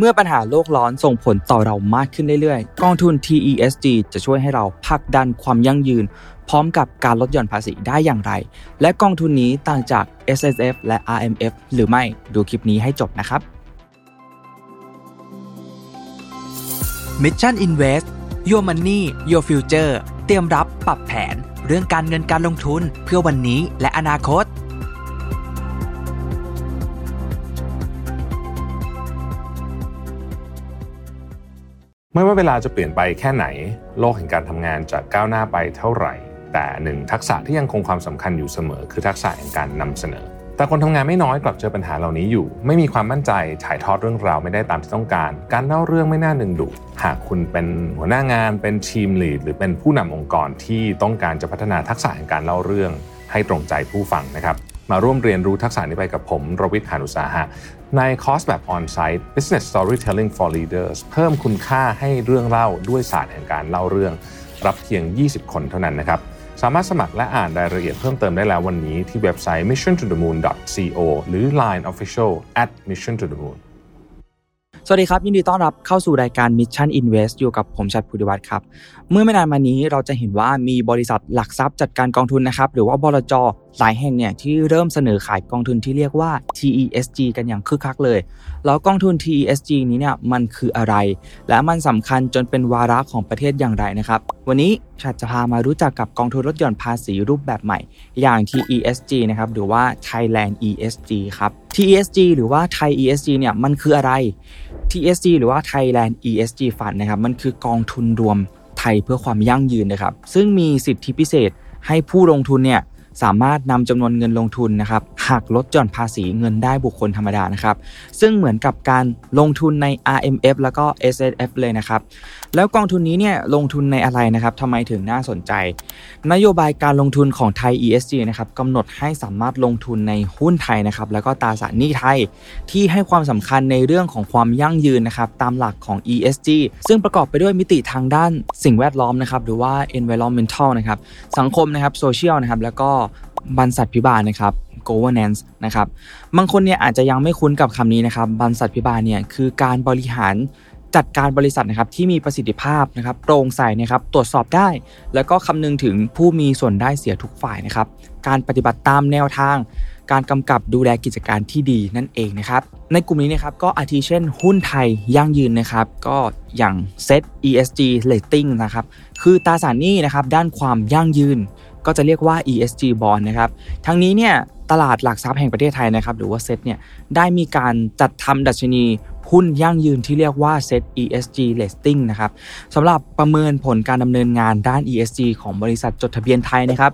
เมื่อปัญหาโลกร้อนส่งผลต่อเรามากขึ้นเรื่อยๆ กองทุน TESG จะช่วยให้เราพักดันความยั่งยืน พร้อมกับการลดหย่อนภาษีได้อย่างไร และกองทุนนี้ต่างจาก S S F และ R M F หรือไม่ดูคลิปนี้ให้จบนะครับ Mission Invest Your Money Your Future เตรียมรับปรับแผน เรื่องการเงินการลงทุนเพื่อวันนี้และอนาคต ไม่ว่าเวลาจะเปลี่ยนไปแค่ไหน โลกแห่งการทำงานจะก้าวหน้าไปเท่าไหร่ แต่หนึ่งทักษะที่ยังคงความสำคัญอยู่เสมอ คือทักษะแห่งการนำเสนอ แต่คนทำงานไม่น้อยกลับเจอปัญหาเหล่านี้อยู่ ไม่มีความมั่นใจถ่ายทอดเรื่องราวไม่ได้ตามที่ต้องการ การเล่าเรื่องไม่น่าดึงดูดหากคุณเป็นหัวหน้างาน เป็นทีมลีดหรือเป็นผู้นำองค์กรที่ต้องการจะพัฒนาทักษะแห่งการเล่าเรื่อง ให้ตรงใจผู้ฟังนะครับ มาร่วมเรียนรู้ทักษะนี้ไปกับผมรวิทย์หานุสาหะ ในคอร์สแบบออนไซต์ Business Storytelling for Leaders เพิ่มคุณค่าให้เรื่องเล่าด้วยศาสตร์แห่งการเล่าเรื่อง รับเพียง 20 คนเท่านั้นนะครับสามารถสมัครและอ่านรายละเอียดเพิ่มเติมได้แล้ววันนี้ที่เว็บไซต์ mission to the moon co หรือ line official at mission to the moon สวัสดีครับ ยินดีต้อนรับเข้าสู่รายการ Mission Invest อยู่กับผมชัดพุทธิวัฒน์ครับ เมื่อไม่นานมานี้เราจะเห็นว่ามีบริษัทหลักทรัพย์จัดการกองทุนนะครับ หรือว่าบลจหลายแห่งเนี่ยที่เริ่มเสนอขายกองทุนที่เรียกว่า TESG กันอย่างคึกคักเลย แล้วกองทุน TESG นี้เนี่ยมันคืออะไร และมันสำคัญจนเป็นวาระของประเทศอย่างไรนะครับ วันนี้ชัดจะพามารู้จักกับกองทุนลดหย่อนภาษีรูปแบบใหม่ อย่าง TESG นะครับหรือว่า Thailand ESG ครับ TESG หรือว่า Thai ESG เนี่ยมันคืออะไร TSG หรือว่า Thailand ESG Fund นะครับมันคือกองทุนรวมไทยเพื่อความยั่งยืนนะครับซึ่งมีสิทธิพิเศษให้ผู้ลงทุนเนี่ย สามารถนำจำนวนเงินลงทุนนะครับหักลดหย่อนภาษีเงินได้บุคคลธรรมดานะครับ ซึ่งเหมือนกับการลงทุนใน RMF แล้วก็ S f เลยนะครับ แล้วกองทุนนี้เนี่ยลงทุนในอะไรนะครับทำไมถึงน่าสนใจ นโยบายการลงทุนของไทย ESG นะครับกำหนดให้สามารถลงทุนในหุ้นไทยนะครับ แล้วก็ตราสารหนี้ไทย ที่ให้ความสำคัญในเรื่องของความยั่งยืนนะครับ ตามหลักของ ESG ซึ่งประกอบไปด้วยมิติทางด้านสิ่งแวดล้อมนะครับ หรือว่า environmental นะครับ สังคมนะครับ social นะครับ แล้วก็ บรรษัทพิบาลนะครับ governance นะครับบางคนเนี่ยอาจจะยังไม่คุ้นกับคำนี้นะครับบรรษัทพิบาลเนี่ยคือการบริหารจัดการบริษัทนะครับที่มีประสิทธิภาพนะครับโปร่งใสนะครับตรวจสอบได้ แล้วก็คำนึงถึงผู้มีส่วนได้เสียทุกฝ่ายนะครับการปฏิบัติตามแนวทาง การกำกับดูแลกิจการที่ดีนั่นเองนะครับในกลุ่มนี้นะครับก็อาทิเช่น หุ้นไทยยั่งยืนนะครับก็อย่าง Set ESG Rating นะครับคือตราสารหนี้นะครับด้านความยั่งยืน ก็จะเรียกว่า ESG bond นะครับทั้งนี้เนี่ยตลาดหลักทรัพย์แห่งประเทศไทยนะครับหรือว่าเซ็ตเนี่ยได้มีการจัดทำดัชนีหุ้นยั่งยืนที่เรียกว่า Set ESG Rating นะครับสำหรับประเมินผลการดำเนินงานด้าน ESG ของบริษัทจดทะเบียนไทยนะครับ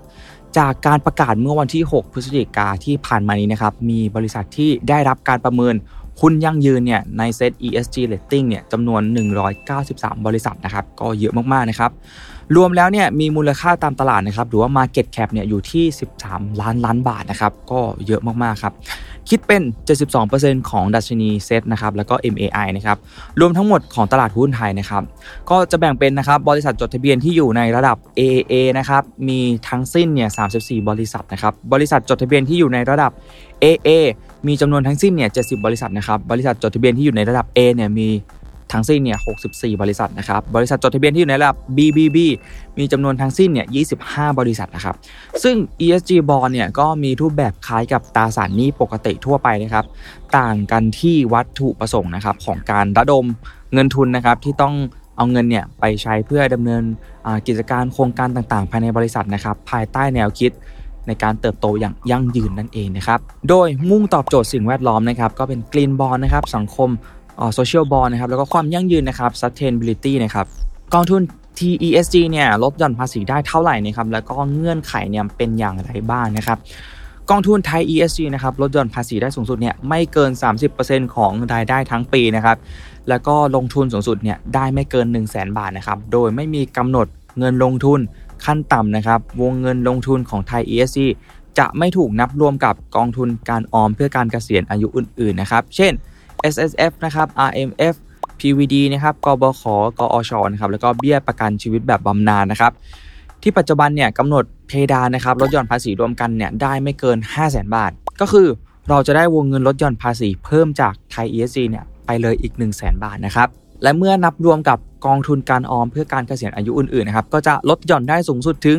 จากการประกาศเมื่อวันที่ 6 พฤศจิกาที่ผ่านมานี้นะครับ มีบริษัทที่ได้รับการประเมินหุ้นยั่งยืนเนี่ยในเซต ESG Rating เนี่ยจำนวน 193 บริษัทนะครับ ก็เยอะมากๆนะครับ รวมแล้วเนี่ยมีมูลค่าตามตลาดนะครับหรือว่า Market Cap เนี่ยอยู่ที่ 13 ล้านล้านบาทนะครับก็เยอะมากๆครับคิดเป็น 72%ของดัชนีเซตนะครับแล้วก็ MAI นะครับรวมทั้งหมดของตลาดหุ้นไทยนะครับก็จะแบ่งเป็นนะครับบริษัทจดทะเบียนที่อยู่ในระดับ AA นะครับมีทั้งสิ้นเนี่ย 34 บริษัทนะครับบริษัทจดทะเบียนที่อยู่ในระดับ AA มีจำนวนทั้งสิ้นเนี่ย 70 บริษัทนะครับบริษัทจดทะเบียนที่อยู่ในระดับ A เนี่ยมี ทั้งสิ้นเนี่ย 64 บริษัทนะครับ บริษัทจดทะเบียนที่อยู่ในระดับ BBB มีจำนวนทั้งสิ้นเนี่ย 25 บริษัทนะครับ ซึ่ง ESG bond เนี่ยก็มีรูปแบบคล้ายกับตราสารหนี้ปกติทั่วไปนะครับ ต่างกันที่วัตถุประสงค์นะครับของการระดมเงินทุนนะครับที่ต้องเอาเงินเนี่ยไปใช้เพื่อดำเนินกิจการโครงการต่างๆ ภายในบริษัทนะครับ ภายใต้แนวคิดในการเติบโตอย่างยั่งยืนนั่นเองนะครับ โดยมุ่งตอบโจทย์สิ่งแวดล้อมนะครับ ก็เป็นกรีนบอลนะครับ สังคม โซเชียลบอลนะครับแล้วก็ความยั่งยืนนะครับ sustainability นะครับกองทุน TESG เนี่ยลดหย่อนภาษีได้เท่าไหร่นะครับแล้วก็เงื่อนไขเนี่ยเป็นอย่างไรบ้างนะครับกองทุนไทย ESG นะครับลดหย่อนภาษีได้สูงสุดเนี่ยไม่เกิน 30%ของรายได้ทั้งปีนะครับแล้วก็ลงทุนสูงสุดเนี่ยได้ไม่เกิน 1 0 0 0 0แบาทนะครับโดยไม่มีกำหนดเงินลงทุนขั้นต่ำนะครับวงเงินลงทุนของไทย ESG จะไม่ถูกนับรวมกับกองทุนการออมเพื่อการเกษียณอายุอื่นๆนะครับเช่น S S F นะครับ R M F PVD นะครับกบขกอชนะครับแล้วก็เบี้ยประกันชีวิตแบบบำนาญนะครับ ที่ปัจจุบันเนี่ยกำหนดเพดานนะครับลดหย่อนภาษีรวมกันเนี่ยได้ไม่เกิน 5 0 0 0 0 0 บาท ก็คือเราจะได้วงเงินลดหย่อนภาษีเพิ่มจากไทย ESG เนี่ยไปเลยอีก 1 0 0 0 0แบาทนะครับและเมื่อนับรวมกับกองทุนการออมเพื่อการเกษียณอายุอื่นๆนะครับก็จะลดหย่อนได้สูงสุดถึง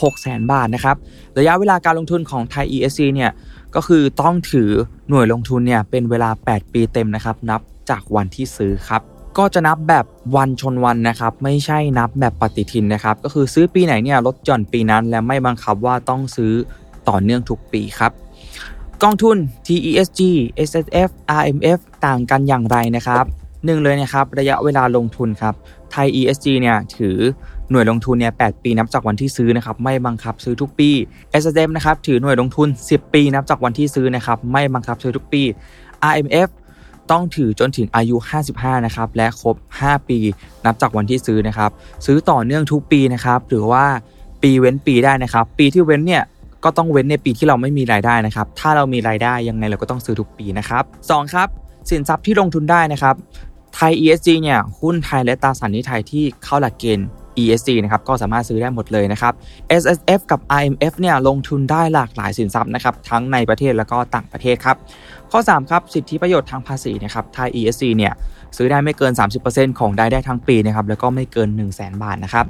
6 0 0 0 0 0 บาทนะครับระยะเวลาการลงทุนของไทย ESC เนี่ย ก็คือต้องถือหน่วยลงทุนเนี่ยเป็นเวลา 8 ปีเต็มนะครับ นับจากวันที่ซื้อครับ ก็จะนับแบบวันชนวันนะครับ ไม่ใช่นับแบบปฏิทินนะครับ ก็คือซื้อปีไหนเนี่ยลดหย่อนปีนั้น และไม่บังคับว่าต้องซื้อต่อเนื่องทุกปีครับ กองทุน TESG SSF RMF ต่างกันอย่างไรนะครับ หนึ่งเลยนะครับระยะเวลาลงทุนครับไทย ESG เนี่ยถือหน่วยลงทุนเนี่ย8ปีนับจากวันที่ซื้อนะครับไม่บังคับซื้อทุกปี SSF นะครับถือหน่วยลงทุน 10 ปีนับจากวันที่ซื้อนะครับไม่บังคับซื้อทุกปี RMF ต้องถือจนถึงอายุ 55 นะครับและครบ 5 ปีนับจากวันที่ซื้อนะครับซื้อต่อเนื่องทุกปีนะครับหรือว่าปีเว้นปีได้นะครับ ปีที่เว้นเนี่ยก็ต้องเว้นในปีที่เราไม่มีรายได้นะครับ ถ้าเรามีรายได้ยังไงเราก็ต้องซื้อทุกปีนะครับ2ครับสินทรัพย์ที่ลงทุนได้นะครับ ไทย ESG เนี่ยหุ้นไทยและตราสารหนี้ไทยที่เข้าหลักเกณฑ์ ESG นะครับก็สามารถซื้อได้หมดเลยนะครับ SSF กับ IMF เนี่ยลงทุนได้หลากหลายสินทรัพย์นะครับทั้งในประเทศแล้วก็ต่างประเทศครับ ข้อ 3 ครับ สิทธิประโยชน์ทางภาษีนะครับไทย ESC เนี่ยซื้อได้ไม่เกิน 30%ของรายได้ทั้งปีนะครับแล้วก็ไม่เกิน 1 0 0 0 0แบาทนะครับ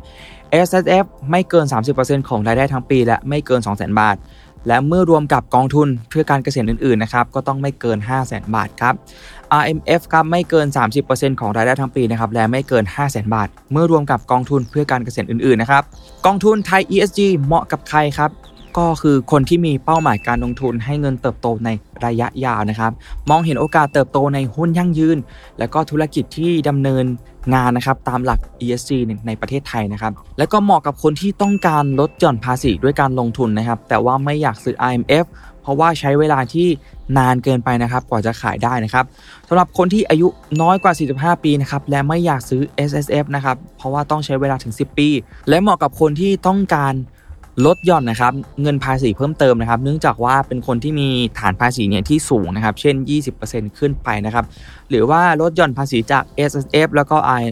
S S F ไม่เกิน 30%ของรายได้ทั้งปี และไม่เกิน 2 0 0 0 0 0 บาท และเมื่อรวมกับกองทุนเพื่อการเกษียณอื่นๆนะครับก็ต้องไม่เกิน 5 0 0 0 0 0 บาทครับ R M F ครับไม่เกิน 30%ของรายได้ทั้งปีนะครับและไม่เกิน 5 0 0 0 0 0 บาท เมื่อรวมกับกองทุนเพื่อการเกษตรอื่นๆนะครับกองทุนไทย E S G เหมาะกับใครครับ ก็คือคนที่มีเป้าหมายการลงทุนให้เงินเติบโตในระยะยาวนะครับ มองเห็นโอกาสเติบโตในหุ้นยั่งยืน และก็ธุรกิจที่ดำเนินงานนะครับตามหลัก ESG ในประเทศไทยนะครับ และก็เหมาะกับคนที่ต้องการลดหย่อนภาษีด้วยการลงทุนนะครับ แต่ว่าไม่อยากซื้อ IMF เพราะว่าใช้เวลาที่นานเกินไปนะครับ กว่าจะขายได้นะครับสำหรับคนที่อายุน้อยกว่า 45 ปีนะครับ และไม่อยากซื้อ SSF นะครับ เพราะว่าต้องใช้เวลาถึง 10 ปี และเหมาะกับคนที่ต้องการ ลดหย่อนนะครับเงินภาษีเพิ่มเติมนะครับ เนื่องจากว่าเป็นคนที่มีฐานภาษีเนี่ยที่สูงนะครับ เช่น 20%ขึ้นไปนะครับ หรือว่าลดหย่อนภาษีจาก S S F แล้วก็ R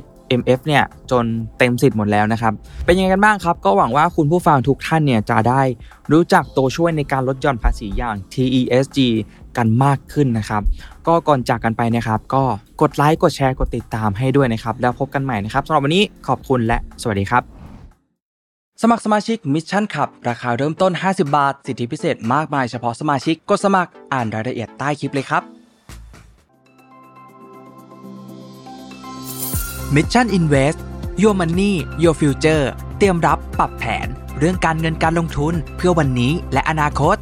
M F เนี่ยจนเต็มสิทธิ์หมดแล้วนะครับ เป็นยังไงกันบ้างครับ ก็หวังว่าคุณผู้ฟังทุกท่านเนี่ยจะได้รู้จักตัวช่วยในการลดหย่อนภาษีอย่าง T E S G กันมากขึ้นนะครับ ก็ก่อนจากกันไปนะครับ ก็กดไลค์กดแชร์กดติดตามให้ด้วยนะครับ แล้วพบกันใหม่นะครับสำหรับวันนี้ขอบคุณและสวัสดีครับ สมัครสมาชิก Mission Club ราคาเริ่มต้น 50 บาท สิทธิพิเศษมากมายเฉพาะสมาชิกกดสมัครอ่านรายละเอียดใต้คลิปเลยครับMission Invest Your Money Your Future เตรียมรับปรับแผน เรื่องการเงินการลงทุนเพื่อวันนี้และอนาคต